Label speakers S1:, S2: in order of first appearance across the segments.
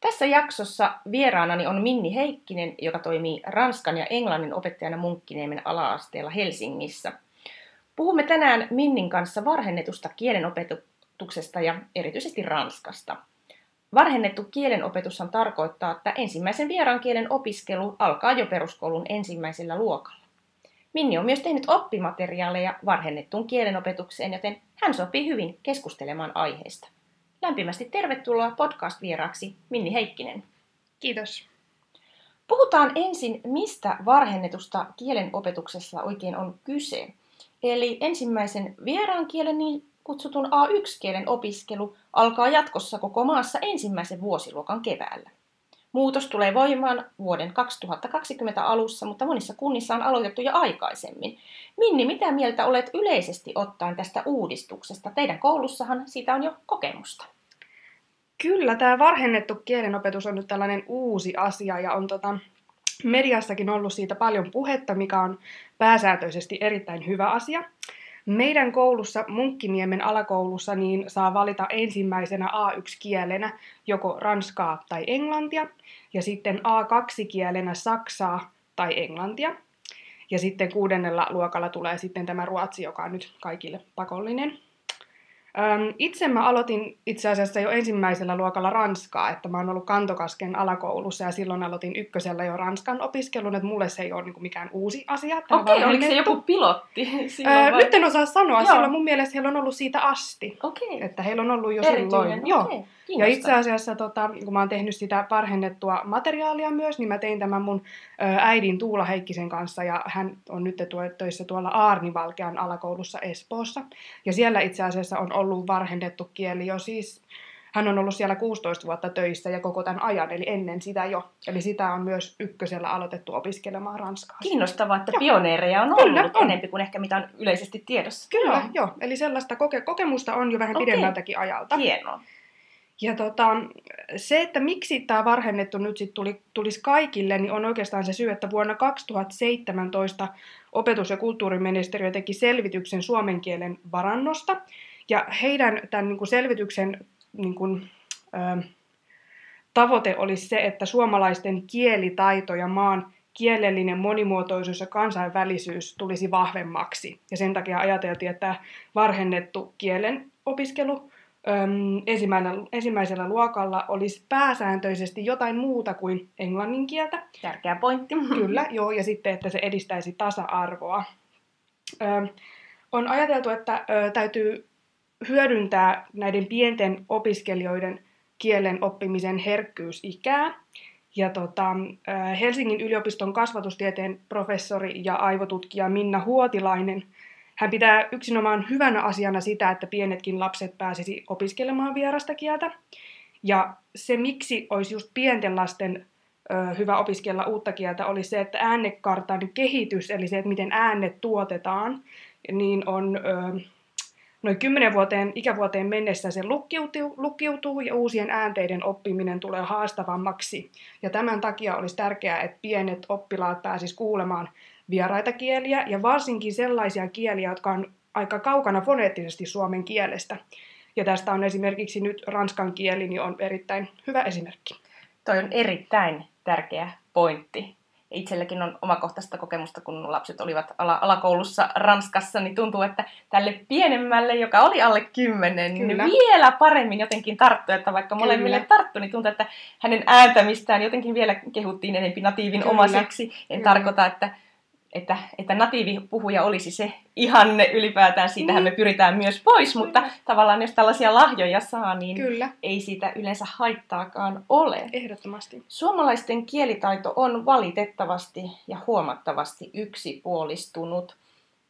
S1: Tässä jaksossa vieraanani on Minni Heikkinen, joka toimii ranskan ja englannin opettajana Munkkiniemen ala-asteella Helsingissä. Puhumme tänään Minnin kanssa varhennetusta kielenopetuksesta ja erityisesti ranskasta. Varhennettu kielenopetushan tarkoittaa, että ensimmäisen vieraan kielen opiskelu alkaa jo peruskoulun ensimmäisellä luokalla. Minni on myös tehnyt oppimateriaaleja varhennettuun kielenopetukseen, joten hän sopii hyvin keskustelemaan aiheesta. Lämpimästi tervetuloa podcast-vieraaksi Minni Heikkinen.
S2: Kiitos.
S1: Puhutaan ensin, mistä varhennetusta kielen opetuksessa oikein on kyse. Eli ensimmäisen vieraan kielen niin kutsutun A1-kielen opiskelu alkaa jatkossa koko maassa ensimmäisen vuosiluokan keväällä. Muutos tulee voimaan vuoden 2020 alussa, mutta monissa kunnissa on aloitettu jo aikaisemmin. Minni, mitä mieltä olet yleisesti ottaen tästä uudistuksesta? Teidän koulussahan siitä on jo kokemusta.
S2: Kyllä, tämä varhennettu kielenopetus on nyt tällainen uusi asia ja on tota, mediassakin ollut siitä paljon puhetta, mikä on pääsääntöisesti erittäin hyvä asia. Meidän koulussa, Munkkiniemen alakoulussa, niin saa valita ensimmäisenä A1-kielenä joko ranskaa tai englantia, ja sitten A2-kielenä saksaa tai englantia. Ja sitten kuudennella luokalla tulee sitten tämä ruotsi, joka on nyt kaikille pakollinen. Itse mä aloitin itse asiassa jo ensimmäisellä luokalla ranskaa, että mä oon ollut Kantokasken alakoulussa ja silloin aloitin ykkösellä jo ranskan opiskelun, että mulle se ei ole niin mikään uusi asia.
S1: Okei, oliko se joku pilotti
S2: silloin vai? Nyt en osaa sanoa, Joo. silloin mun mielestä heillä on ollut siitä asti.
S1: Okei.
S2: Että heillä on ollut jo
S1: Erityinen.
S2: silloin. Joo.
S1: Okei.
S2: Ja itse asiassa, tota, kun mä oon tehnyt sitä parhennettua materiaalia myös, niin mä tein tämän mun äidin Tuula Heikkisen kanssa, ja hän on nyt töissä tuolla Aarnivalkean alakoulussa Espoossa. Ja siellä itse asiassa on ollut varhennettu kieli jo siis, hän on ollut siellä 16 vuotta töissä ja koko tämän ajan, eli ennen sitä jo. Eli sitä on myös ykkösellä aloitettu opiskelemaan ranskaa.
S1: Kiinnostavaa, että
S2: Joo.
S1: pioneereja on
S2: Kyllä,
S1: ollut
S2: on.
S1: enempi kuin ehkä mitä on yleisesti tiedossa.
S2: Kyllä,
S1: Joo.
S2: joo. Eli sellaista koke- kokemusta on jo vähän
S1: Okei.
S2: pidemmältäkin ajalta.
S1: Hienoa.
S2: Ja tota, se, että miksi tämä varhennettu nyt sit tuli, tulisi kaikille, niin on oikeastaan se syy, että vuonna 2017 opetus- ja kulttuuriministeriö teki selvityksen suomen kielen varannosta. Ja heidän tämän niin kuin selvityksen niin kuin, ö, tavoite olisi se, että suomalaisten kielitaito ja maan kielellinen monimuotoisuus ja kansainvälisyys tulisi vahvemmaksi. Ja sen takia ajateltiin, että varhennettu kielen opiskelu ensimmäisellä, ensimmäisellä luokalla olisi pääsääntöisesti jotain muuta kuin englannin kieltä.
S1: Tärkeä pointti.
S2: Kyllä, joo, ja sitten, että se edistäisi tasa-arvoa. Ö, on ajateltu, että ö, täytyy hyödyntää näiden pienten opiskelijoiden kielen oppimisen herkkyysikää. Ja tota, ö, Helsingin yliopiston kasvatustieteen professori ja aivotutkija Minna Huotilainen hän pitää yksinomaan hyvänä asiana sitä, että pienetkin lapset pääsisi opiskelemaan vierasta kieltä. Ja se, miksi olisi just pienten lasten hyvä opiskella uutta kieltä, oli se, että äänekartan kehitys, eli se, että miten äänet tuotetaan, niin on noin 10 vuoteen, ikävuoteen mennessä se lukkiutuu, lukkiutuu ja uusien äänteiden oppiminen tulee haastavammaksi. Ja tämän takia olisi tärkeää, että pienet oppilaat pääsisivät kuulemaan vieraita kieliä ja varsinkin sellaisia kieliä, jotka on aika kaukana foneettisesti suomen kielestä. Ja tästä on esimerkiksi nyt ranskan kieli, niin on erittäin hyvä esimerkki.
S1: Toi on erittäin tärkeä pointti. Itselläkin on omakohtaista kokemusta, kun lapset olivat ala- alakoulussa Ranskassa, niin tuntuu, että tälle pienemmälle, joka oli alle kymmenen, niin vielä paremmin jotenkin tarttui, että vaikka
S2: Kyllä.
S1: molemmille tarttui, niin tuntuu, että hänen ääntämistään jotenkin vielä kehuttiin enempi natiivin
S2: Kyllä.
S1: omaseksi. En
S2: Kyllä.
S1: tarkoita, että, että, että natiivipuhuja olisi se ihanne ylipäätään, siitähän me pyritään myös pois, mutta
S2: Kyllä.
S1: tavallaan jos tällaisia lahjoja saa, niin
S2: Kyllä,
S1: ei siitä yleensä haittaakaan ole.
S2: ehdottomasti.
S1: Suomalaisten kielitaito on valitettavasti ja huomattavasti yksipuolistunut.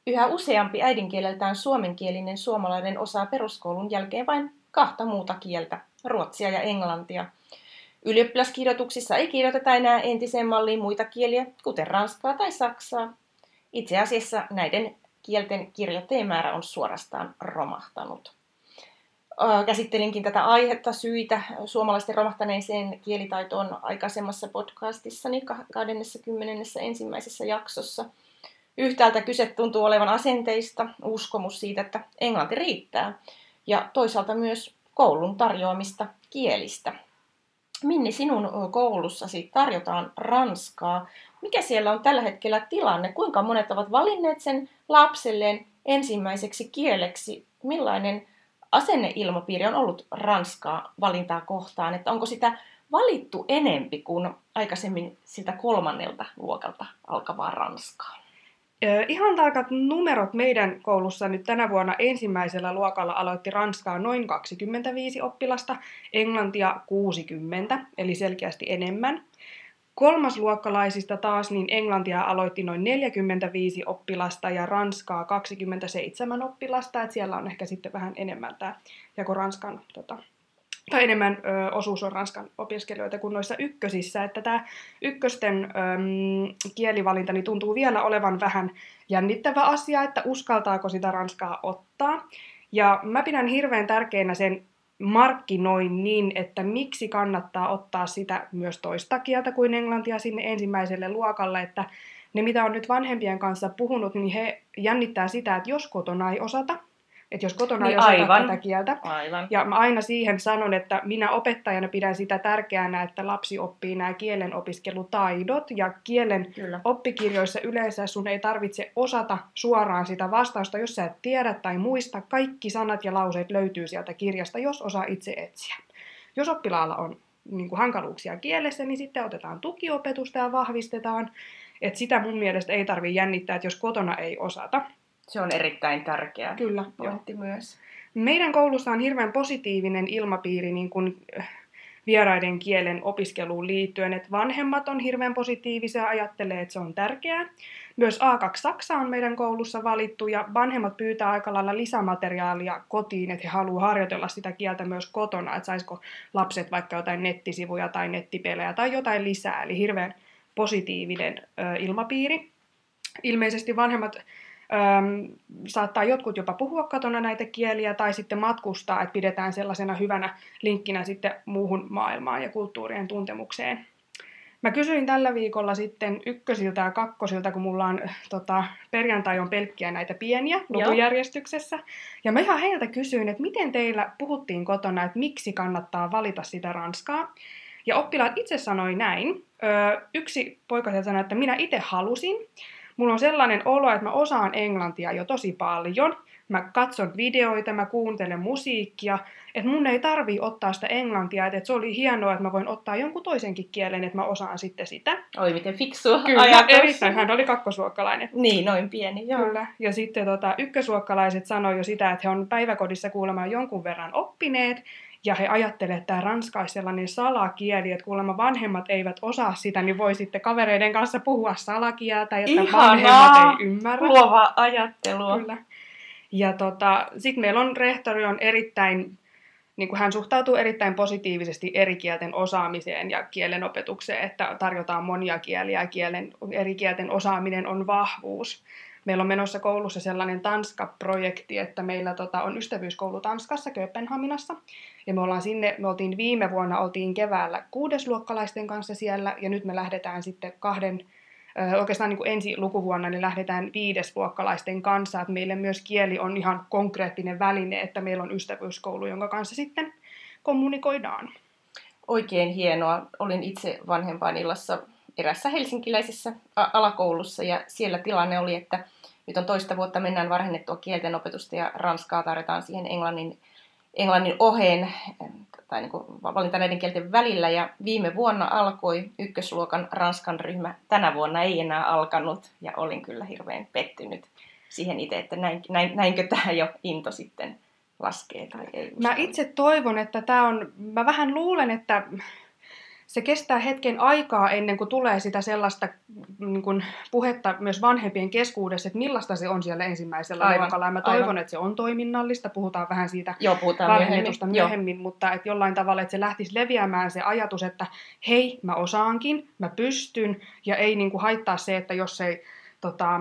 S1: Yhä useampi äidinkieleltään suomenkielinen suomalainen osaa peruskoulun jälkeen vain kahta muuta kieltä, ruotsia ja englantia. Ylioppilaskirjoituksissa ei kirjoiteta enää entiseen malliin muita kieliä, kuten ranskaa tai saksaa. Itse asiassa näiden kielten kirjoittajien on suorastaan romahtanut. Käsittelinkin tätä aihetta syitä suomalaisten romahtaneeseen kielitaitoon aikaisemmassa podcastissani 21. jaksossa. Yhtäältä kyse tuntuu olevan asenteista, uskomus siitä, että englanti riittää, ja toisaalta myös koulun tarjoamista kielistä. Minni, sinun koulussasi tarjotaan ranskaa. Mikä siellä on tällä hetkellä tilanne? Kuinka monet ovat valinneet sen lapselleen ensimmäiseksi kieleksi? Millainen asenneilmapiiri on ollut ranskaa valintaa kohtaan? Että onko sitä valittu enempi kuin aikaisemmin sitä kolmannelta luokalta alkavaa ranskaa?
S2: Ihan tarkat numerot meidän koulussa nyt tänä vuonna ensimmäisellä luokalla aloitti Ranskaa noin 25 oppilasta, Englantia 60, eli selkeästi enemmän. Kolmasluokkalaisista taas niin Englantia aloitti noin 45 oppilasta ja Ranskaa 27 oppilasta, että siellä on ehkä sitten vähän enemmän tämä jako Ranskan tota, tai enemmän ö, osuus on ranskan opiskelijoita kuin noissa ykkösissä, että tämä ykkösten ö, kielivalinta niin tuntuu vielä olevan vähän jännittävä asia, että uskaltaako sitä ranskaa ottaa. Ja mä pidän hirveän tärkeänä sen markkinoin niin, että miksi kannattaa ottaa sitä myös toista kieltä kuin englantia sinne ensimmäiselle luokalle, että ne mitä on nyt vanhempien kanssa puhunut, niin he jännittää sitä, että jos kotona ei osata, että jos kotona niin, ei osata aivan. tätä kieltä.
S1: Aivan.
S2: Ja mä aina siihen sanon, että minä opettajana pidän sitä tärkeänä, että lapsi oppii nämä kielen opiskelutaidot. Ja kielen Kyllä. oppikirjoissa yleensä sun ei tarvitse osata suoraan sitä vastausta, jos sä et tiedä tai muista. Kaikki sanat ja lauseet löytyy sieltä kirjasta, jos osaa itse etsiä. Jos oppilaalla on niin kuin hankaluuksia kielessä, niin sitten otetaan tukiopetusta ja vahvistetaan. Että sitä mun mielestä ei tarvitse jännittää, että jos kotona ei osata.
S1: Se on erittäin tärkeä
S2: Kyllä,
S1: pointti myös.
S2: Meidän koulussa on hirveän positiivinen ilmapiiri niin kuin äh, vieraiden kielen opiskeluun liittyen, että vanhemmat on hirveän positiivisia, ajattelee, että se on tärkeää. Myös A2 Saksa on meidän koulussa valittu ja vanhemmat pyytää aika lailla lisämateriaalia kotiin, että he haluavat harjoitella sitä kieltä myös kotona, että saisiko lapset vaikka jotain nettisivuja tai nettipelejä tai jotain lisää, eli hirveän positiivinen ö, ilmapiiri. Ilmeisesti vanhemmat Öm, saattaa jotkut jopa puhua katona näitä kieliä tai sitten matkustaa, että pidetään sellaisena hyvänä linkkinä sitten muuhun maailmaan ja kulttuurien tuntemukseen. Mä kysyin tällä viikolla sitten ykkösiltä ja kakkosilta, kun mulla on tota, perjantai on pelkkiä näitä pieniä lukujärjestyksessä. Ja mä ihan heiltä kysyin, että miten teillä puhuttiin kotona, että miksi kannattaa valita sitä ranskaa. Ja oppilaat itse sanoi näin. Ö, yksi poika sanoi, että minä itse halusin mulla on sellainen olo, että mä osaan englantia jo tosi paljon. Mä katson videoita, mä kuuntelen musiikkia, että mun ei tarvii ottaa sitä englantia, että se oli hienoa, että mä voin ottaa jonkun toisenkin kielen, että mä osaan sitten sitä.
S1: Oi, miten fiksu
S2: Kyllä, ajatus. erittäin. Hän oli kakkosluokkalainen.
S1: Niin, noin pieni, joo.
S2: Kyllä. Ja sitten tota, ykkösluokkalaiset sanoi jo sitä, että he on päiväkodissa kuulemma jonkun verran oppineet, ja he ajattelevat, että tämä ranska olisi sellainen salakieli, että kuulemma vanhemmat eivät osaa sitä, niin voi sitten kavereiden kanssa puhua salakieltä, että Ihanaa. vanhemmat ei ymmärrä.
S1: Luova ajattelua.
S2: Kyllä. Ja tota, sitten meillä on rehtori on erittäin, niin kuin hän suhtautuu erittäin positiivisesti eri kielten osaamiseen ja kielen opetukseen, että tarjotaan monia kieliä ja kielen, eri kielten osaaminen on vahvuus meillä on menossa koulussa sellainen Tanska-projekti, että meillä tota, on ystävyyskoulu Tanskassa, Kööpenhaminassa. Ja me ollaan sinne, me oltiin viime vuonna, oltiin keväällä kuudesluokkalaisten kanssa siellä, ja nyt me lähdetään sitten kahden, oikeastaan niin kuin ensi lukuvuonna, niin lähdetään viidesluokkalaisten kanssa, että meille myös kieli on ihan konkreettinen väline, että meillä on ystävyyskoulu, jonka kanssa sitten kommunikoidaan.
S1: Oikein hienoa. Olin itse vanhempainillassa erässä helsinkiläisessä alakoulussa ja siellä tilanne oli, että nyt on toista vuotta mennään varhennettua kielten opetusta ja ranskaa tarjotaan siihen englannin, englannin oheen tai niin valinta näiden kielten välillä ja viime vuonna alkoi ykkösluokan ranskan ryhmä. Tänä vuonna ei enää alkanut ja olin kyllä hirveän pettynyt siihen itse, että näin, näin, näinkö tämä jo into sitten laskee tai ei.
S2: Mä itse toivon, että tämä on, mä vähän luulen, että se kestää hetken aikaa ennen kuin tulee sitä sellaista niin kuin puhetta myös vanhempien keskuudessa, että millaista se on siellä ensimmäisellä
S1: Aivan,
S2: luokalla. Ja mä toivon,
S1: aivan.
S2: että se on toiminnallista. Puhutaan vähän siitä
S1: Joo, puhutaan myöhemmin.
S2: myöhemmin, mutta että jollain tavalla, että se lähtisi leviämään se ajatus, että hei, mä osaankin, mä pystyn, ja ei niin kuin haittaa se, että jos ei tota,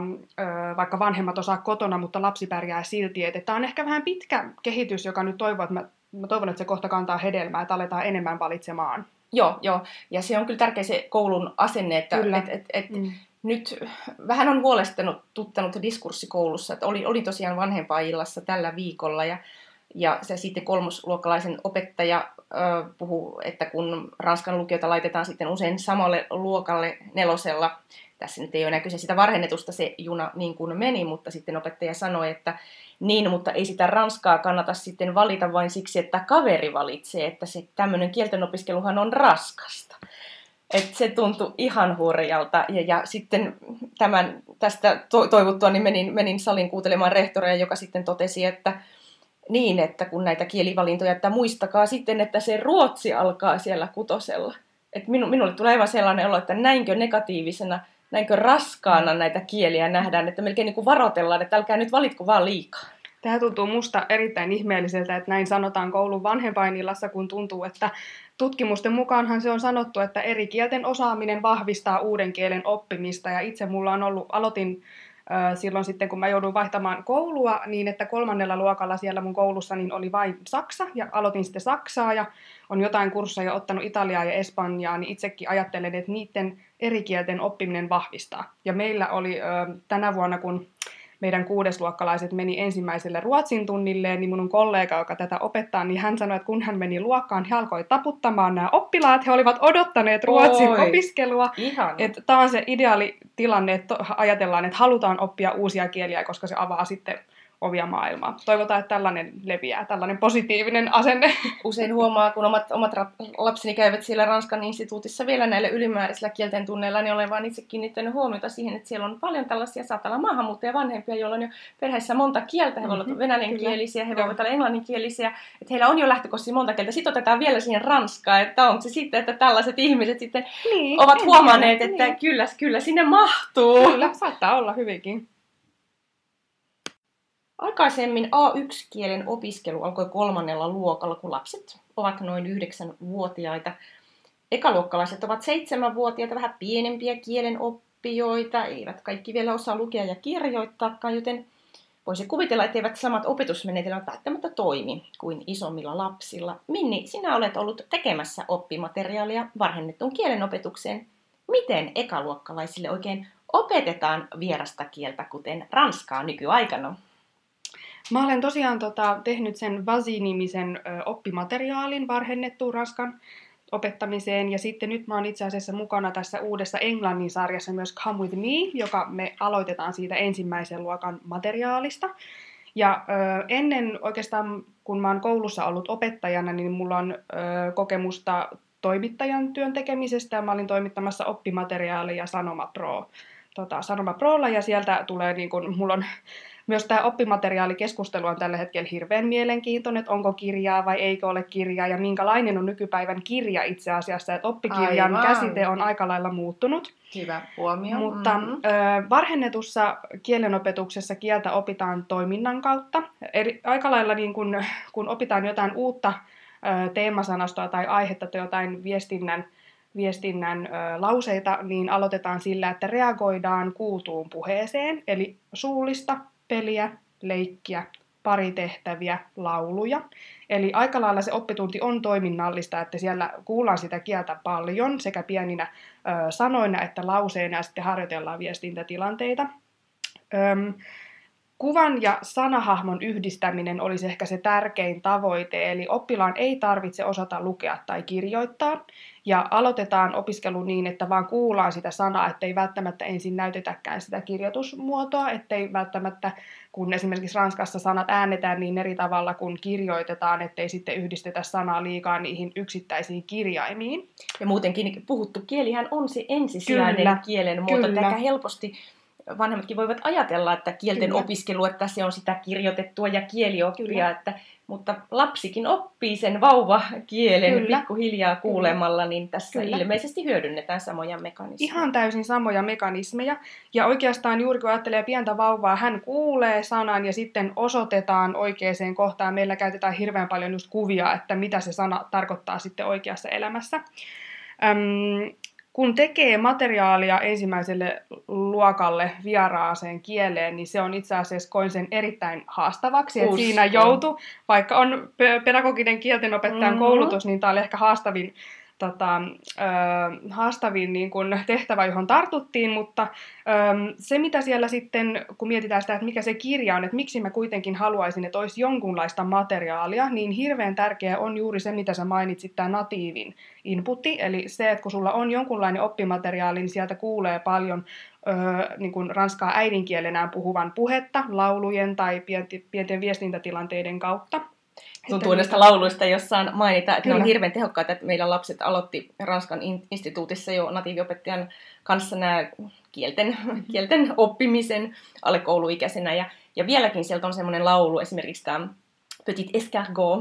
S2: vaikka vanhemmat osaa kotona, mutta lapsi pärjää silti. Että tämä on ehkä vähän pitkä kehitys, joka nyt toivoo, että mä, mä toivon, että se kohta kantaa hedelmää, että aletaan enemmän valitsemaan.
S1: Joo, joo. Ja se on kyllä tärkeä se koulun asenne, että
S2: Kyllä.
S1: et, et, et,
S2: Mm.
S1: nyt vähän on huolestunut tuttanut diskurssi koulussa, että oli, oli tosiaan vanhempainillassa tällä viikolla ja, ja se sitten kolmosluokkalaisen opettaja ö, puhuu, että kun Ranskan lukiota laitetaan sitten usein samalle luokalle nelosella, tässä nyt ei ole enää kyse sitä varhennetusta se juna niin kuin meni, mutta sitten opettaja sanoi, että niin, mutta ei sitä ranskaa kannata sitten valita vain siksi, että kaveri valitsee, että se tämmöinen kielten opiskeluhan on raskasta. Et se tuntui ihan hurjalta. Ja, ja sitten tämän, tästä to, toivottua niin menin, menin salin kuuntelemaan rehtoria, joka sitten totesi, että niin, että kun näitä kielivalintoja, että muistakaa sitten, että se ruotsi alkaa siellä kutosella. Et minu, minulle tulee aivan sellainen olo, että näinkö negatiivisena, näinkö raskaana näitä kieliä nähdään, että melkein niin kuin varoitellaan, että älkää nyt valitko vaan liikaa.
S2: Tämä tuntuu musta erittäin ihmeelliseltä, että näin sanotaan koulun vanhempainillassa, kun tuntuu, että tutkimusten mukaanhan se on sanottu, että eri kielten osaaminen vahvistaa uuden kielen oppimista. Ja itse mulla on ollut, aloitin silloin sitten, kun mä jouduin vaihtamaan koulua, niin että kolmannella luokalla siellä mun koulussa niin oli vain Saksa, ja aloitin sitten Saksaa, ja on jotain kursseja ottanut Italiaa ja Espanjaa, niin itsekin ajattelen, että niiden eri kielten oppiminen vahvistaa. Ja meillä oli ö, tänä vuonna, kun meidän kuudesluokkalaiset meni ensimmäiselle ruotsin tunnille, niin minun kollega, joka tätä opettaa, niin hän sanoi, että kun hän meni luokkaan, hän alkoi taputtamaan nämä oppilaat, he olivat odottaneet ruotsin
S1: Oi.
S2: opiskelua. Tämä on se ideaali tilanne, että ajatellaan, että halutaan oppia uusia kieliä, koska se avaa sitten ovia maailmaa. Toivotaan, että tällainen leviää, tällainen positiivinen asenne.
S1: usein huomaa, kun omat, omat lapseni käyvät siellä Ranskan instituutissa vielä näillä ylimääräisillä kielten tunneilla, niin olen vaan itse kiinnittänyt huomiota siihen, että siellä on paljon tällaisia, saattaa olla maahanmuuttajavanhempia, joilla on jo perheessä monta kieltä, he voivat
S2: Mhm,
S1: olla venäjänkielisiä, he voivat olla englanninkielisiä, että heillä on jo lähtökohtaisesti monta kieltä. Sitten otetaan vielä siihen ranskaa, että onko se sitten, että tällaiset ihmiset sitten
S2: Niin,
S1: ovat huomanneet,
S2: tiedä,
S1: että
S2: niin.
S1: kyllä, kyllä sinne mahtuu.
S2: Kyllä, saattaa olla hyvinkin.
S1: Aikaisemmin A1-kielen opiskelu alkoi kolmannella luokalla, kun lapset ovat noin yhdeksänvuotiaita. Ekaluokkalaiset ovat seitsemänvuotiaita, vähän pienempiä kielen oppijoita, eivät kaikki vielä osaa lukea ja kirjoittaakaan, joten voisi kuvitella, etteivät samat opetusmenetelmät välttämättä toimi kuin isommilla lapsilla. Minni, sinä olet ollut tekemässä oppimateriaalia varhennettuun kielen opetukseen. Miten ekaluokkalaisille oikein opetetaan vierasta kieltä, kuten ranskaa nykyaikana?
S2: Mä olen tosiaan tota, tehnyt sen Vasi-nimisen ö, oppimateriaalin varhennettuun Ranskan opettamiseen. Ja sitten nyt mä oon itse asiassa mukana tässä uudessa englannin sarjassa myös Come With Me, joka me aloitetaan siitä ensimmäisen luokan materiaalista. Ja ö, ennen oikeastaan, kun mä oon koulussa ollut opettajana, niin mulla on ö, kokemusta toimittajan työn tekemisestä ja mä olin toimittamassa oppimateriaalia Sanoma Pro. Tota, Sanoma Prolla ja sieltä tulee niin kun, mulla on myös tämä oppimateriaalikeskustelu on tällä hetkellä hirveän mielenkiintoinen, että onko kirjaa vai eikö ole kirjaa ja minkälainen on nykypäivän kirja itse asiassa, että oppikirjan
S1: Aivan.
S2: käsite on aika lailla muuttunut.
S1: Hyvä huomio.
S2: Mutta
S1: Mhm.
S2: ö, varhennetussa kielenopetuksessa kieltä opitaan toiminnan kautta. Eli aika lailla niin kun, kun opitaan jotain uutta ö, teemasanastoa tai aihetta tai jotain viestinnän, viestinnän ö, lauseita, niin aloitetaan sillä, että reagoidaan kuultuun puheeseen, eli suullista peliä, leikkiä, paritehtäviä, lauluja. Eli aika lailla se oppitunti on toiminnallista, että siellä kuullaan sitä kieltä paljon sekä pieninä ö, sanoina että lauseina ja sitten harjoitellaan viestintätilanteita. Öm, kuvan ja sanahahmon yhdistäminen olisi ehkä se tärkein tavoite, eli oppilaan ei tarvitse osata lukea tai kirjoittaa, ja aloitetaan opiskelu niin, että vaan kuullaan sitä sanaa, ettei välttämättä ensin näytetäkään sitä kirjoitusmuotoa, ettei välttämättä, kun esimerkiksi Ranskassa sanat äännetään niin eri tavalla kuin kirjoitetaan, ettei sitten yhdistetä sanaa liikaa niihin yksittäisiin kirjaimiin.
S1: Ja muutenkin puhuttu kielihän on se ensisijainen
S2: Kyllä,
S1: kielen muoto,
S2: kyllä.
S1: helposti vanhemmatkin voivat ajatella, että kielten
S2: Kyllä.
S1: opiskelu, että se on sitä kirjoitettua ja kielioppia,
S2: Kyllä.
S1: että, mutta lapsikin oppii sen vauvakielen
S2: Kyllä.
S1: pikkuhiljaa kuulemalla, niin tässä
S2: Kyllä.
S1: ilmeisesti hyödynnetään samoja mekanismeja.
S2: Ihan täysin samoja mekanismeja. Ja oikeastaan juuri kun ajattelee pientä vauvaa, hän kuulee sanan ja sitten osoitetaan oikeaan kohtaan. Meillä käytetään hirveän paljon just kuvia, että mitä se sana tarkoittaa sitten oikeassa elämässä. Öm, kun tekee materiaalia ensimmäiselle luokalle vieraaseen kieleen, niin se on itse asiassa koin sen erittäin haastavaksi. Että siinä joutu, vaikka on pe- pedagoginen kieltenopettajan
S1: Mhm.
S2: koulutus, niin tämä oli ehkä haastavin tota, ö, haastavin niin kun tehtävä, johon tartuttiin, mutta ö, se mitä siellä sitten, kun mietitään sitä, että mikä se kirja on, että miksi mä kuitenkin haluaisin, että olisi jonkunlaista materiaalia, niin hirveän tärkeää on juuri se, mitä sä mainitsit, tämä natiivin inputti, eli se, että kun sulla on jonkunlainen oppimateriaali, niin sieltä kuulee paljon ö, niin kuin ranskaa äidinkielenään puhuvan puhetta laulujen tai pienten viestintätilanteiden kautta.
S1: Tuntuu näistä lauluista jossain mainita, että ne on
S2: Kyllä.
S1: hirveän tehokkaita, että meidän lapset aloitti Ranskan in- instituutissa jo natiiviopettajan kanssa nämä kielten, kielten oppimisen alle kouluikäisenä. Ja, ja vieläkin sieltä on semmoinen laulu, esimerkiksi tämä Petit Escargot,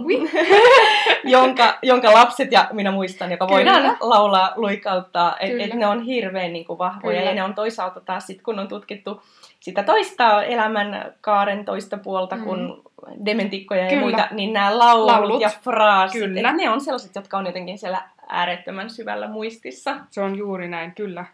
S1: jonka, jonka lapset ja minä muistan, joka voidaan
S2: Kyllä.
S1: laulaa, luikauttaa, että et ne on hirveän niin kuin, vahvoja
S2: Kyllä.
S1: ja ne on toisaalta taas sit, kun on tutkittu sitä toista elämän kaaren toista puolta,
S2: Mm.
S1: kun dementikkoja ja
S2: Kyllä.
S1: muita, niin nämä laulut,
S2: Laulut.
S1: ja fraasit,
S2: Kyllä.
S1: ne on sellaiset, jotka on jotenkin siellä äärettömän syvällä muistissa.
S2: Se on juuri näin, kyllä.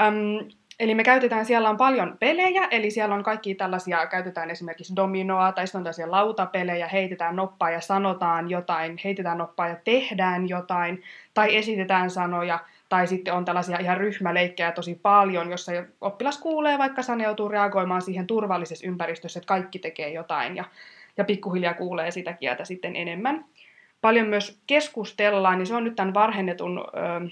S2: Öm, eli me käytetään, siellä on paljon pelejä, eli siellä on kaikki tällaisia, käytetään esimerkiksi dominoa, tai sitten on tällaisia lautapelejä, heitetään noppaa ja sanotaan jotain, heitetään noppaa ja tehdään jotain, tai esitetään sanoja, tai sitten on tällaisia ihan ryhmäleikkejä tosi paljon, jossa oppilas kuulee, vaikka saneutuu reagoimaan siihen turvallisessa ympäristössä, että kaikki tekee jotain, ja, ja pikkuhiljaa kuulee sitä kieltä sitten enemmän. Paljon myös keskustellaan, niin se on nyt tämän varhennetun ö,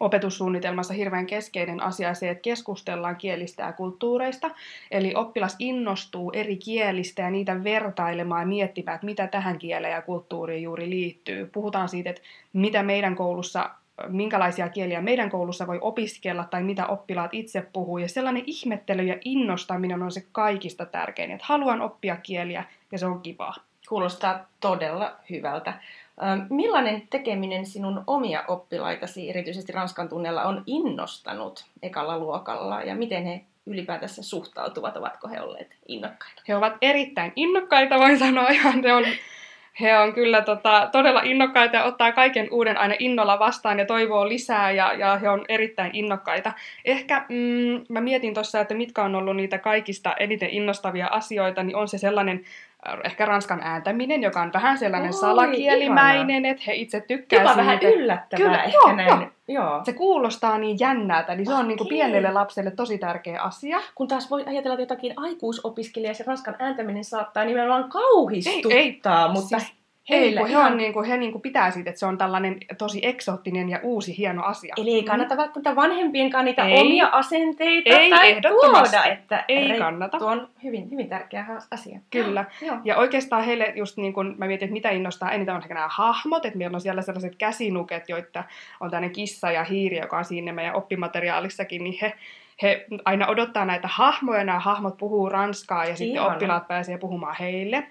S2: opetussuunnitelmassa hirveän keskeinen asia se, että keskustellaan kielistä ja kulttuureista. Eli oppilas innostuu eri kielistä ja niitä vertailemaan ja miettimään, että mitä tähän kieleen ja kulttuuriin juuri liittyy. Puhutaan siitä, että mitä meidän koulussa minkälaisia kieliä meidän koulussa voi opiskella tai mitä oppilaat itse puhuu. Ja sellainen ihmettely ja innostaminen on se kaikista tärkein, että haluan oppia kieliä ja se on kivaa.
S1: Kuulostaa todella hyvältä. Millainen tekeminen sinun omia oppilaitasi, erityisesti Ranskan tunnella, on innostanut ekalla luokalla ja miten he ylipäätänsä suhtautuvat? Ovatko he olleet innokkaita?
S2: He ovat erittäin innokkaita, voin sanoa ihan. He on, he on kyllä tota, todella innokkaita ja ottaa kaiken uuden aina innolla vastaan ja toivoo lisää ja, ja he on erittäin innokkaita. Ehkä mm, mä mietin tuossa, että mitkä on ollut niitä kaikista eniten innostavia asioita, niin on se sellainen ehkä ranskan ääntäminen, joka on vähän sellainen
S1: Oi,
S2: salakielimäinen, että he itse tykkää
S1: Jopa
S2: siitä.
S1: vähän yllättävää
S2: Kyllä,
S1: ehkä
S2: joo,
S1: näin.
S2: joo.
S1: Joo.
S2: Se kuulostaa niin jännältä, niin se on niin kuin pienelle lapselle tosi tärkeä asia.
S1: Kun taas voi ajatella, että jotakin aikuisopiskelijaa se ranskan ääntäminen saattaa nimenomaan kauhistuttaa, mutta
S2: siis Ei,
S1: heillä
S2: kun he,
S1: ihan-
S2: niin kuin, he niin kuin pitää siitä, että se on tällainen tosi eksoottinen ja uusi hieno asia.
S1: Eli ei kannata välttämättä vanhempienkaan niitä
S2: Ei.
S1: omia asenteita
S2: Ei,
S1: tai tuoda, että
S2: Ei
S1: rei-
S2: kannata.
S1: Tuo on hyvin, hyvin tärkeä asia.
S2: Kyllä.
S1: Joo.
S2: Ja oikeastaan heille just niin kuin mä mietin, että mitä innostaa eniten on ehkä nämä hahmot, että meillä on siellä sellaiset käsinuket, joita on tämmöinen kissa ja hiiri, joka on siinä meidän oppimateriaalissakin, niin he, he aina odottaa näitä hahmoja, nämä hahmot puhuu ranskaa ja sitten
S1: Ihana.
S2: oppilaat pääsee puhumaan heille.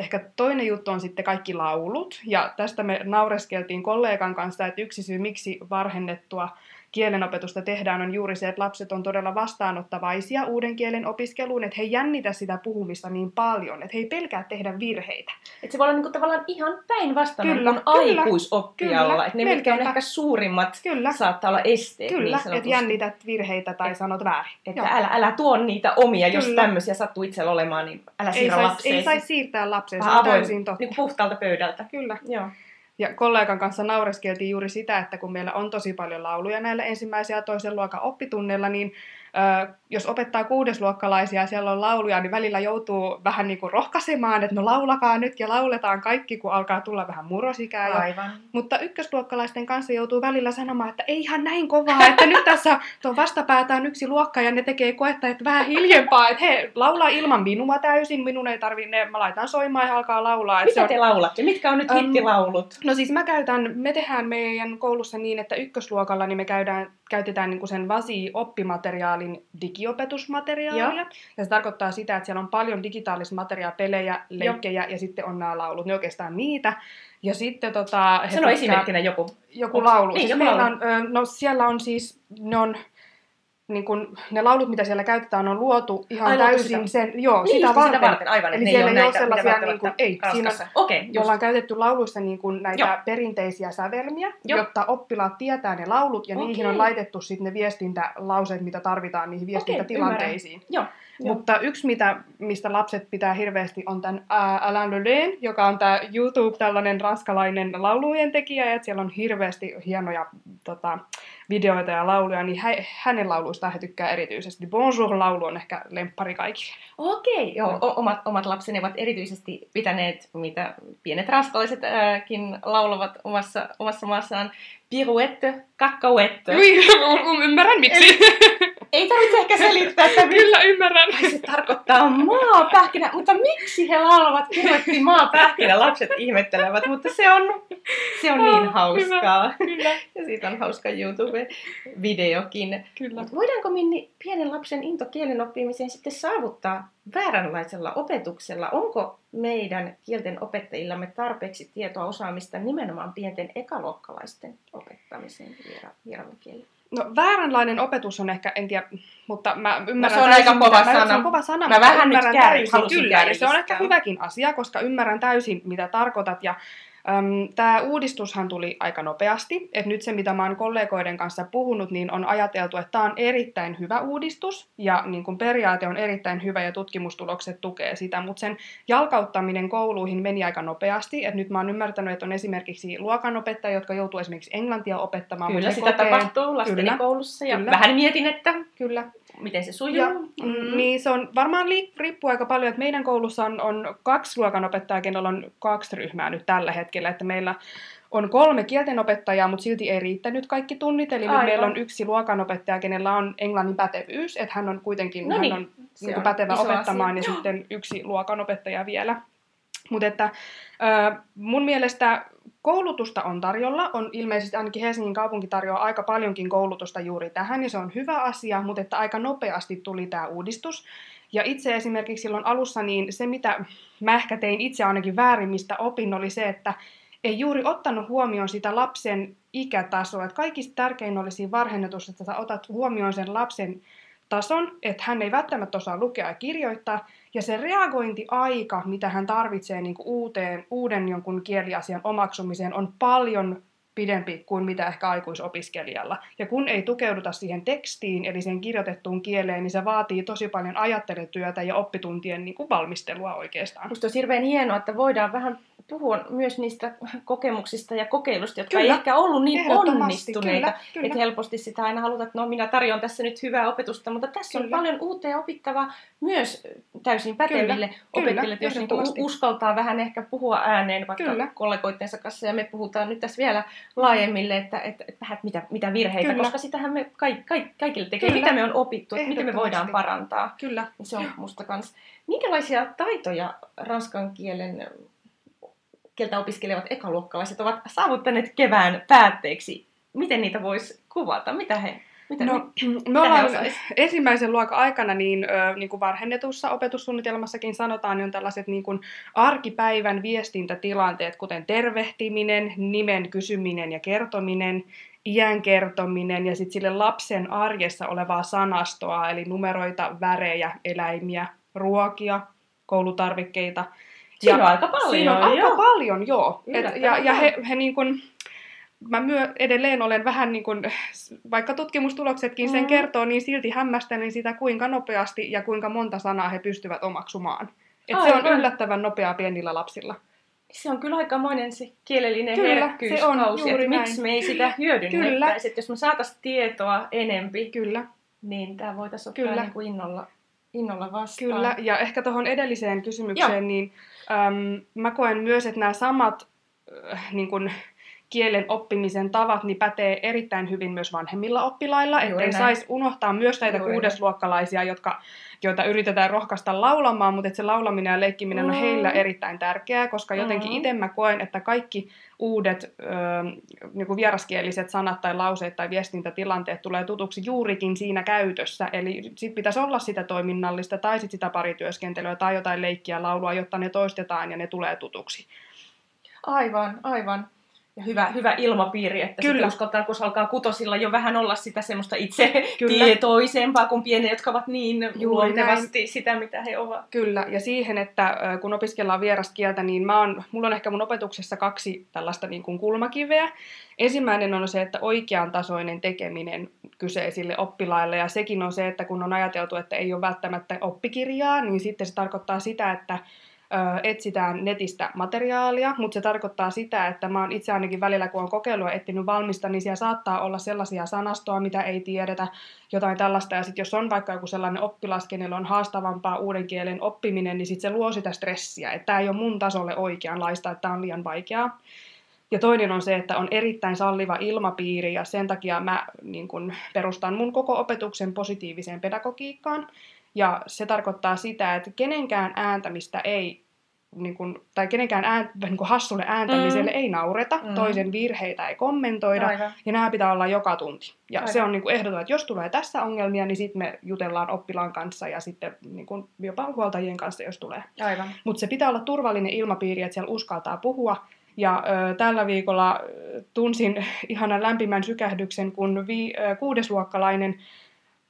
S2: Ehkä toinen juttu on sitten kaikki laulut, ja tästä me naureskeltiin kollegan kanssa, että yksi syy, miksi varhennettua kielenopetusta tehdään, on juuri se, että lapset on todella vastaanottavaisia uuden kielen opiskeluun, että he ei jännitä sitä puhumista niin paljon, että he ei pelkää tehdä virheitä.
S1: Et se voi olla niinku tavallaan ihan päinvastainen
S2: Kyllä,
S1: kuin
S2: kyllä,
S1: aikuisoppijalla.
S2: kyllä,
S1: Et ne, mitkä on ehkä suurimmat,
S2: Kyllä,
S1: saattaa olla esteet
S2: kyllä,
S1: niin
S2: että jännität virheitä tai
S1: Et-
S2: sanot väärin.
S1: Että älä, älä tuo niitä omia, jos
S2: Kyllä.
S1: tämmöisiä sattuu itsellä olemaan, niin älä
S2: Ei
S1: siirrä
S2: saisi
S1: lapseesi.
S2: ei sais siirtää lapseen, se on täysin totta.
S1: niin puhtaalta pöydältä.
S2: Kyllä.
S1: Joo.
S2: Ja kollegan kanssa naureskeltiin juuri sitä, että kun meillä on tosi paljon lauluja näillä ensimmäisen ja toisen luokan oppitunneilla, niin jos opettaa kuudesluokkalaisia ja siellä on lauluja, niin välillä joutuu vähän niin kuin rohkaisemaan, että no laulakaa nyt ja lauletaan kaikki, kun alkaa tulla vähän murrosikää. Ja,
S1: Aivan.
S2: mutta ykkösluokkalaisten kanssa joutuu välillä sanomaan, että ei ihan näin kovaa, että nyt tässä tuon vastapäätään yksi luokka ja ne tekee koetta, että vähän hiljempaa, että he laulaa ilman minua täysin, minun ei tarvitse, mä laitan soimaan ja alkaa laulaa.
S1: Mitä
S2: on-
S1: te laulatte? Mitkä on nyt hittilaulut?
S2: No siis mä käytän, me tehdään meidän koulussa niin, että ykkösluokalla niin me käydään, käytetään niin kuin sen VASI-oppimateriaalin digiopetusmateriaalia.
S1: Joo.
S2: Ja se tarkoittaa sitä, että siellä on paljon digitaalista materiaalia, pelejä, leikkejä ja sitten on nämä laulut. Ne oikeastaan niitä. Ja sitten tota,
S1: Sano esimerkkinä joku.
S2: joku laulu.
S1: niin,
S2: siis
S1: joku laulu.
S2: On, no siellä on siis, ne on, niin kun, ne laulut, mitä siellä käytetään, on luotu ihan
S1: Ai,
S2: täysin
S1: sitä.
S2: sen, joo,
S1: Niin,
S2: sitä, varten.
S1: sitä varten, aivan.
S2: Eli siellä ei ole
S1: näitä,
S2: sellaisia, niin kuin,
S1: välttämättä
S2: ei, siinä
S1: Ranskassa. Okei,
S2: me
S1: just.
S2: ollaan käytetty lauluissa niin kuin näitä
S1: Joo.
S2: perinteisiä sävelmiä,
S1: Joo.
S2: jotta oppilaat tietää ne laulut, ja niihin on laitettu sitten ne viestintälauseet, mitä tarvitaan niihin viestintätilanteisiin.
S1: Joo. Joo.
S2: Mutta yksi, mitä, mistä lapset pitää hirveästi, on tämän ää, Alain Lelén, joka on tämä YouTube, tällainen ranskalainen laulujen tekijä, ja siellä on hirveästi hienoja tota, videoita ja lauluja, niin hä, hänen lauluistaan he tykkää erityisesti. Bonjour-laulu on ehkä lemppari kaikille.
S1: Okei, joo. O- omat, omat lapseni ovat erityisesti pitäneet, mitä pienet ranskalaisetkin laulavat omassa, omassa maassaan, pirouette, cacahuette.
S2: Ui, ymmärrän miksi.
S1: Ei tarvitse ehkä selittää, että mi-
S2: Kyllä ymmärrän.
S1: Ai se tarkoittaa maapähkinä, mutta miksi he laulavat piruetti maapähkinä? Lapset ihmettelevät, mutta se on, se on niin
S2: Ah,
S1: hauskaa.
S2: Kyllä,
S1: Ja siitä on hauska YouTube-videokin.
S2: kyllä.
S1: Voidaanko Minni pienen lapsen into kielen oppimiseen sitten saavuttaa vääränlaisella opetuksella? Onko meidän kielten opettajillamme tarpeeksi tietoa osaamista nimenomaan pienten ekaluokkalaisten opettamiseen viera- vieraalla kielellä?
S2: No vääränlainen opetus on ehkä, en tiedä, mutta mä ymmärrän
S1: se on
S2: täysin,
S1: aika kova
S2: mitä,
S1: sana.
S2: Mä, se on kova sana,
S1: Mä
S2: mutta
S1: vähän nyt
S2: ymmärrän
S1: käärin-
S2: täysin, kyllä, ja se on ehkä hyväkin asia, koska ymmärrän täysin, mitä tarkoitat, ja Tämä uudistushan tuli aika nopeasti, että nyt se, mitä mä oon kollegoiden kanssa puhunut, niin on ajateltu, että tämä on erittäin hyvä uudistus, ja niin kun periaate on erittäin hyvä, ja tutkimustulokset tukee sitä, mutta sen jalkauttaminen kouluihin meni aika nopeasti, että nyt mä oon ymmärtänyt, että on esimerkiksi luokanopettajia, jotka joutuu esimerkiksi englantia opettamaan,
S1: Kyllä,
S2: mutta
S1: sitä
S2: kokee,
S1: tapahtuu lasteni
S2: Kyllä.
S1: koulussa ja
S2: Kyllä.
S1: vähän mietin, että
S2: Kyllä,
S1: miten se sujuu.
S2: Ja, mm. Niin se on varmaan li- riippuu aika paljon, että meidän koulussa on, on kaksi luokanopettajaa, kenellä on kaksi ryhmää nyt tällä hetkellä, että meillä on kolme kieltenopettajaa, mutta silti ei riittänyt kaikki tunnit, eli nyt
S1: Aivan.
S2: meillä on yksi luokanopettaja, kenellä on englannin pätevyys, että hän on kuitenkin
S1: No
S2: hän
S1: niin,
S2: on,
S1: se
S2: niin
S1: on
S2: pätevä
S1: iso
S2: opettamaan,
S1: asia.
S2: ja sitten yksi luokanopettaja vielä. Mutta että mun mielestä koulutusta on tarjolla, on ilmeisesti ainakin Helsingin kaupunki tarjoaa aika paljonkin koulutusta juuri tähän, ja se on hyvä asia, mutta että aika nopeasti tuli tämä uudistus. Ja itse esimerkiksi silloin alussa, niin se mitä mä ehkä tein itse ainakin väärin, mistä opin, oli se, että ei juuri ottanut huomioon sitä lapsen ikätasoa. Että kaikista tärkein oli siinä varhennetussa, että sä otat huomioon sen lapsen tason, että hän ei välttämättä osaa lukea ja kirjoittaa, ja se reagointiaika, mitä hän tarvitsee niin kuin uuteen, uuden jonkun kieliasian omaksumiseen, on paljon pidempi kuin mitä ehkä aikuisopiskelijalla. Ja kun ei tukeuduta siihen tekstiin, eli sen kirjoitettuun kieleen, niin se vaatii tosi paljon ajattelutyötä ja oppituntien niin kuin valmistelua oikeastaan.
S1: Musta olisi hirveän hienoa, että voidaan vähän puhua myös niistä kokemuksista ja kokeilusta, jotka
S2: Kyllä.
S1: ei ehkä ollut niin onnistuneita.
S2: kyllä, kyllä.
S1: Että helposti sitä aina halutaan, että no minä tarjoan tässä nyt hyvää opetusta, mutta tässä
S2: Kyllä.
S1: on paljon uutta ja opittavaa myös täysin päteville
S2: Kyllä,
S1: opettajille, jos
S2: ehdottomasti.
S1: uskaltaa vähän ehkä puhua ääneen vaikka
S2: Kyllä.
S1: kollegoittensa kanssa, ja me puhutaan nyt tässä vielä laajemmille, että, että, että vähän, että mitä, mitä virheitä,
S2: Kyllä.
S1: koska sitähän me kaikki, kaikki, kaikille tekee,
S2: Kyllä.
S1: mitä me on opittu, että miten me voidaan parantaa.
S2: Kyllä.
S1: Se on musta kans. Minkälaisia taitoja ranskan kielen kieltä opiskelevat ekaluokkalaiset ovat saavuttaneet kevään päätteeksi? Miten niitä voisi kuvata? Mitä he, mitä
S2: No, me
S1: he
S2: ollaan ensimmäisen luokan aikana, niin, ö, niin kuin varhennetussa opetussuunnitelmassakin sanotaan, niin on tällaiset niin kuin arkipäivän viestintätilanteet, kuten tervehtiminen, nimen kysyminen ja kertominen, iän kertominen ja sitten sille lapsen arjessa olevaa sanastoa, eli numeroita, värejä, eläimiä, ruokia, koulutarvikkeita.
S1: Siinä on aika paljon,
S2: Siinä on aika
S1: joo.
S2: paljon, joo. Et, ja, ja he, he niin kuin, mä myö, edelleen olen vähän niin kuin, vaikka tutkimustuloksetkin sen
S1: Mm.
S2: kertoo, niin silti hämmästelen sitä, kuinka nopeasti ja kuinka monta sanaa he pystyvät omaksumaan. Et se on yllättävän nopeaa pienillä lapsilla.
S1: Se on kyllä aikamoinen se kielellinen
S2: Kyllä, se on juuri
S1: että miksi me ei sitä hyödynnettäisi. Että jos me saataisiin tietoa enempi,
S2: Kyllä,
S1: niin tämä voitaisiin ottaa
S2: Kyllä.
S1: niin kuin innolla, innolla vastaan.
S2: kyllä. Ja ehkä tuohon edelliseen kysymykseen, niin äm, mä koen myös, että nämä samat äh, niin kuin, kielen oppimisen tavat niin pätee erittäin hyvin myös vanhemmilla oppilailla,
S1: Juuri
S2: ettei saisi unohtaa myös näitä
S1: Juuri
S2: kuudesluokkalaisia, jotka, joita yritetään rohkaista laulamaan, mutta että se laulaminen ja leikkiminen on
S1: Mm.
S2: heillä erittäin tärkeää, koska jotenkin
S1: Mm.
S2: itse mä koen, että kaikki uudet ö, niin kuin vieraskieliset sanat tai lauseet tai viestintätilanteet tulee tutuksi juurikin siinä käytössä. Eli sit pitäisi olla sitä toiminnallista tai sit sitä parityöskentelyä tai jotain leikkiä laulua, jotta ne toistetaan ja ne tulee tutuksi.
S1: Aivan, aivan. Ja hyvä, hyvä ilmapiiri, että
S2: Kyllä.
S1: sitten uskaltaa, kun alkaa kutosilla jo vähän olla sitä semmoista itse
S2: Kyllä.
S1: tietoisempaa kuin pieniä, jotka ovat niin
S2: Juuri
S1: luontevasti sitä, mitä he ovat.
S2: Kyllä, ja siihen, että kun opiskellaan vierasta kieltä, niin mä oon, mulla on ehkä mun opetuksessa kaksi tällaista niin kuin kulmakiveä. Ensimmäinen on se, että oikean tasoinen tekeminen kyseisille oppilaille, ja sekin on se, että kun on ajateltu, että ei ole välttämättä oppikirjaa, niin sitten se tarkoittaa sitä, että etsitään netistä materiaalia, mutta se tarkoittaa sitä, että mä oon itse ainakin välillä, kun on kokeilua etsinyt valmista, niin siellä saattaa olla sellaisia sanastoa, mitä ei tiedetä, jotain tällaista. Ja sitten jos on vaikka joku sellainen oppilas, kenellä on haastavampaa uuden kielen oppiminen, niin sitten se luo sitä stressiä, että tämä ei ole mun tasolle oikeanlaista, että tämä on liian vaikeaa. Ja toinen on se, että on erittäin salliva ilmapiiri ja sen takia mä niin kun, perustan mun koko opetuksen positiiviseen pedagogiikkaan. Ja se tarkoittaa sitä, että kenenkään ääntämistä ei, niin kun, tai kenenkään ään, niin kun hassulle ääntämiselle mm. ei naureta,
S1: Mm.
S2: toisen virheitä ei kommentoida,
S1: Aivan.
S2: ja nämä pitää olla joka tunti. Ja
S1: Aivan.
S2: se on niin kuin ehdoton, että jos tulee tässä ongelmia, niin sitten me jutellaan oppilaan kanssa ja sitten niin kuin jopa huoltajien kanssa, jos tulee. Mutta se pitää olla turvallinen ilmapiiri, että siellä uskaltaa puhua. Ja ö, tällä viikolla tunsin ihanan lämpimän sykähdyksen, kun vi, ö, kuudesluokkalainen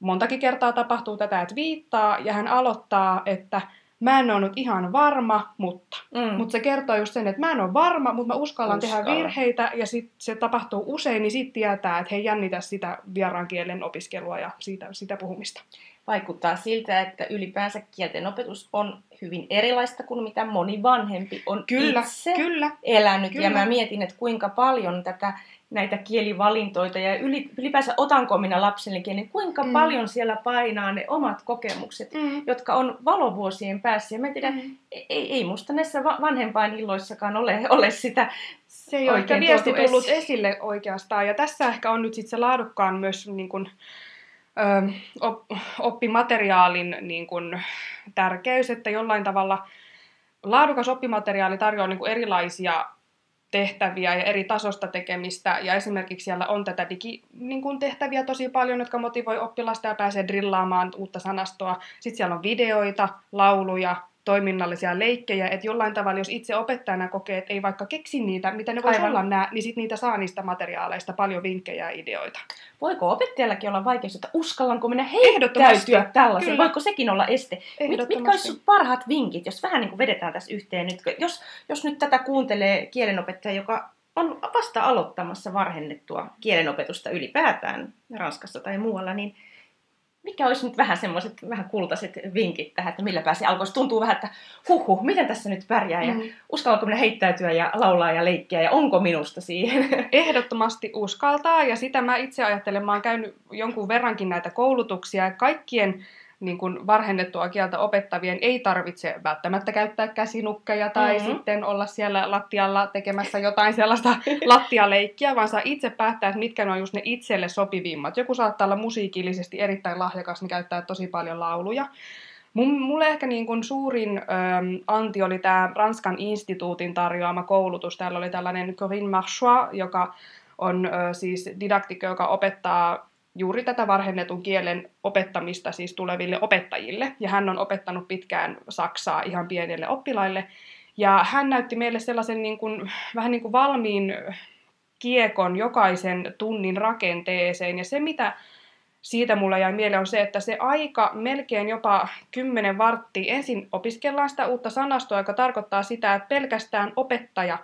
S2: montakin kertaa tapahtuu tätä, että viittaa ja hän aloittaa, että mä en ole nyt ihan varma, mutta.
S1: Mm.
S2: Mutta se kertoo just sen, että mä en ole varma, mutta mä uskallan
S1: Uskalla.
S2: tehdä virheitä ja sitten se tapahtuu usein, niin sitten tietää, että he ei jännitä sitä vieraan kielen opiskelua ja siitä, sitä puhumista.
S1: Vaikuttaa siltä, että ylipäänsä kielten opetus on hyvin erilaista kuin mitä moni vanhempi on
S2: Kyllä,
S1: itse
S2: kyllä.
S1: elänyt.
S2: Kyllä.
S1: Ja mä mietin, että kuinka paljon tätä näitä kielivalintoita ja yli, ylipäänsä otanko minä lapselleni, niin kuinka
S2: Mm.
S1: paljon siellä painaa ne omat kokemukset,
S2: Mm.
S1: jotka on valovuosien päässä. Ja mä en tiedä,
S2: Mm.
S1: ei, ei musta näissä va- vanhempain illoissakaan ole, ole sitä
S2: Se ei ole viesti tullut
S1: esiin.
S2: esille oikeastaan. Ja tässä ehkä on nyt sitten se laadukkaan myös niin kun, ö, op, oppimateriaalin niin kun, tärkeys, että jollain tavalla laadukas oppimateriaali tarjoaa niin erilaisia tehtäviä ja eri tasosta tekemistä. Ja esimerkiksi siellä on tätä digitehtäviä tosi paljon, jotka motivoi oppilasta ja pääsee drillaamaan uutta sanastoa. Sitten siellä on videoita, lauluja, toiminnallisia leikkejä, että jollain tavalla, jos itse opettajana kokee, että ei vaikka keksi niitä, mitä ne voisi olla nää, niin sitten niitä saa niistä materiaaleista paljon vinkkejä ja ideoita.
S1: Voiko opettajallakin olla vaikeus, että uskallanko minä heittäytyä tällaisen?
S2: Kyllä.
S1: Voiko sekin olla este? Mit, mitkä
S2: Ehdottomasti.
S1: olisi sun parhaat vinkit, jos vähän niin kuin vedetään tässä yhteen nyt? Jos, jos nyt tätä kuuntelee kielenopettaja, joka on vasta aloittamassa varhennettua kielenopetusta ylipäätään Ranskassa tai muualla, niin mikä olisi nyt vähän semmoiset vähän kultaiset vinkit tähän, että millä pääsi alkoisi? Tuntuu vähän, että huhu, miten tässä nyt pärjää ja
S2: Mm.
S1: uskallanko minä heittäytyä ja laulaa ja leikkiä ja onko minusta siihen?
S2: Ehdottomasti uskaltaa, ja sitä mä itse ajattelen, mä oon käynyt jonkun verrankin näitä koulutuksia, ja kaikkien niin kuin varhennettua kieltä opettavien ei tarvitse välttämättä käyttää käsinukkeja tai
S1: Mhm.
S2: mm-hmm. sitten olla siellä lattialla tekemässä jotain sellaista lattialeikkiä, vaan saa itse päättää, että mitkä ne on just ne itselle sopivimmat. Joku saattaa olla musiikillisesti erittäin lahjakas, niin käyttää tosi paljon lauluja. Mun, mulle ehkä niin kuin suurin ö, anti oli tämä Ranskan instituutin tarjoama koulutus. Täällä oli tällainen Corinne Marchois, joka on ö, siis didaktikko, joka opettaa juuri tätä varhennetun kielen opettamista siis tuleville opettajille. Ja hän on opettanut pitkään saksaa ihan pienille oppilaille. Ja hän näytti meille sellaisen niin kuin, vähän niin kuin valmiin kiekon jokaisen tunnin rakenteeseen. Ja se, mitä siitä mulla jäi mieleen, on se, että se aika melkein jopa 10 varttia. Ensin opiskellaan sitä uutta sanastoa, joka tarkoittaa sitä, että pelkästään opettaja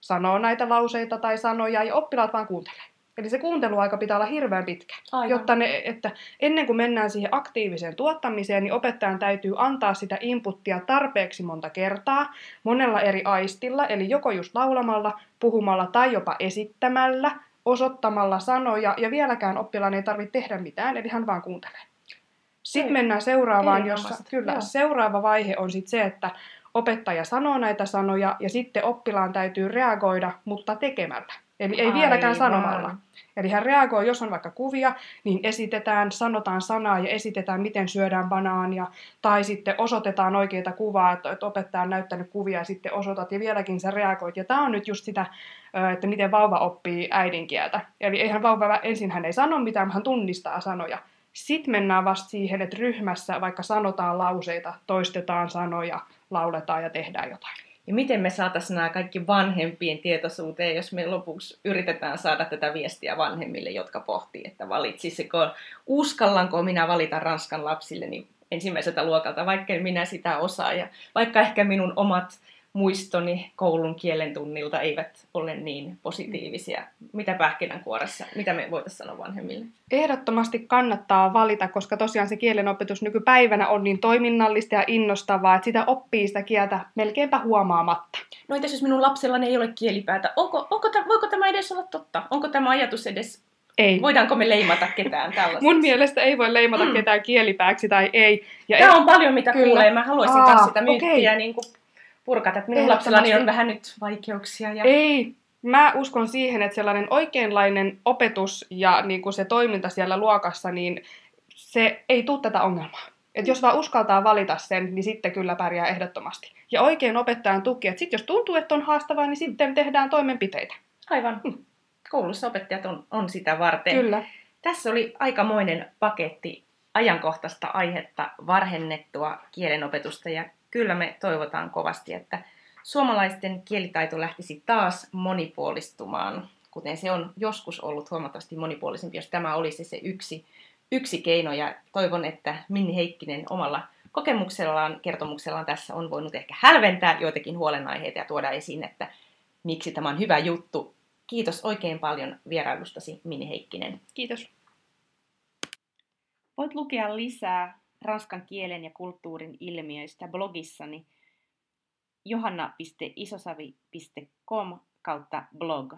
S2: sanoo näitä lauseita tai sanoja ja oppilaat vaan kuuntelee. Eli se kuunteluaika pitää olla hirveän pitkä,
S1: Aivan.
S2: jotta ne, että ennen kuin mennään siihen aktiiviseen tuottamiseen, niin opettajan täytyy antaa sitä inputtia tarpeeksi monta kertaa, monella eri aistilla, eli joko just laulamalla, puhumalla tai jopa esittämällä, osoittamalla sanoja, ja vieläkään oppilaan ei tarvitse tehdä mitään, eli hän vaan kuuntelee. Sitten
S1: Ei.
S2: mennään seuraavaan, jossa kyllä
S1: Joo.
S2: seuraava vaihe on sitten se, että opettaja sanoo näitä sanoja, ja sitten oppilaan täytyy reagoida, mutta tekemällä. Eli ei vieläkään sanomalla. Eli hän reagoi, jos on vaikka kuvia, niin esitetään, sanotaan sanaa ja esitetään, miten syödään banaania. Tai sitten osoitetaan oikeita kuvaa, että, opettaja on näyttänyt kuvia ja sitten osoitat ja vieläkin sä reagoit. Ja tämä on nyt just sitä, että miten vauva oppii äidinkieltä. Eli eihän vauva, ensin hän ei sano mitään, hän tunnistaa sanoja. Sitten mennään vasta siihen, että ryhmässä vaikka sanotaan lauseita, toistetaan sanoja, lauletaan ja tehdään jotain.
S1: Ja miten me saataisiin nämä kaikki vanhempien tietoisuuteen, jos me lopuksi yritetään saada tätä viestiä vanhemmille, jotka pohtii, että valitsisiko, uskallanko minä valita ranskan lapsille niin ensimmäiseltä luokalta, vaikka minä sitä osaa. Ja vaikka ehkä minun omat muistoni koulun kielen tunnilta eivät ole niin positiivisia. Mitä pähkinänkuoressa, mitä me voitaisiin sanoa vanhemmille?
S2: Ehdottomasti kannattaa valita, koska tosiaan se kielenopetus nykypäivänä on niin toiminnallista ja innostavaa, että sitä oppii sitä kieltä melkeinpä huomaamatta.
S1: No entäs jos minun lapsellani ei ole kielipäätä? Onko, onko tämä, voiko tämä edes olla totta? Onko tämä ajatus edes,
S2: Ei.
S1: voidaanko me leimata ketään tällaisesta?
S2: Mun mielestä ei voi leimata ketään kielipääksi tai ei. Ja
S1: Tämä
S2: ei-
S1: on paljon mitä
S2: Kyllä.
S1: kuulee. Mä haluaisin
S2: Aa,
S1: myös sitä myyttiä
S2: okei.
S1: niin kuin purkata. Että minun lapsellani on vähän nyt vaikeuksia. Ja...
S2: Ei. Mä uskon siihen, että sellainen oikeanlainen opetus ja niin kuin se toiminta siellä luokassa, niin se ei tule tätä ongelmaa. Et jos vaan uskaltaa valita sen, niin sitten kyllä pärjää ehdottomasti. Ja oikein opettajan tuki, että sitten jos tuntuu, että on haastavaa, niin sitten tehdään toimenpiteitä.
S1: Aivan. Koulussa opettajat on, on sitä varten.
S2: Kyllä.
S1: Tässä oli aikamoinen paketti ajankohtaista aihetta, varhennettua kielenopetusta ja kyllä me toivotaan kovasti, että suomalaisten kielitaito lähtisi taas monipuolistumaan, kuten se on joskus ollut huomattavasti monipuolisempi, jos tämä olisi se yksi, yksi keino ja toivon, että Minni Heikkinen omalla kokemuksellaan, kertomuksellaan tässä on voinut ehkä hälventää joitakin huolenaiheita ja tuoda esiin, että miksi tämä on hyvä juttu. Kiitos oikein paljon vierailustasi, Minni Heikkinen.
S2: Kiitos.
S1: Voit lukea lisää ranskan kielen ja kulttuurin ilmiöistä blogissani johanna.isosavi.com kautta blog.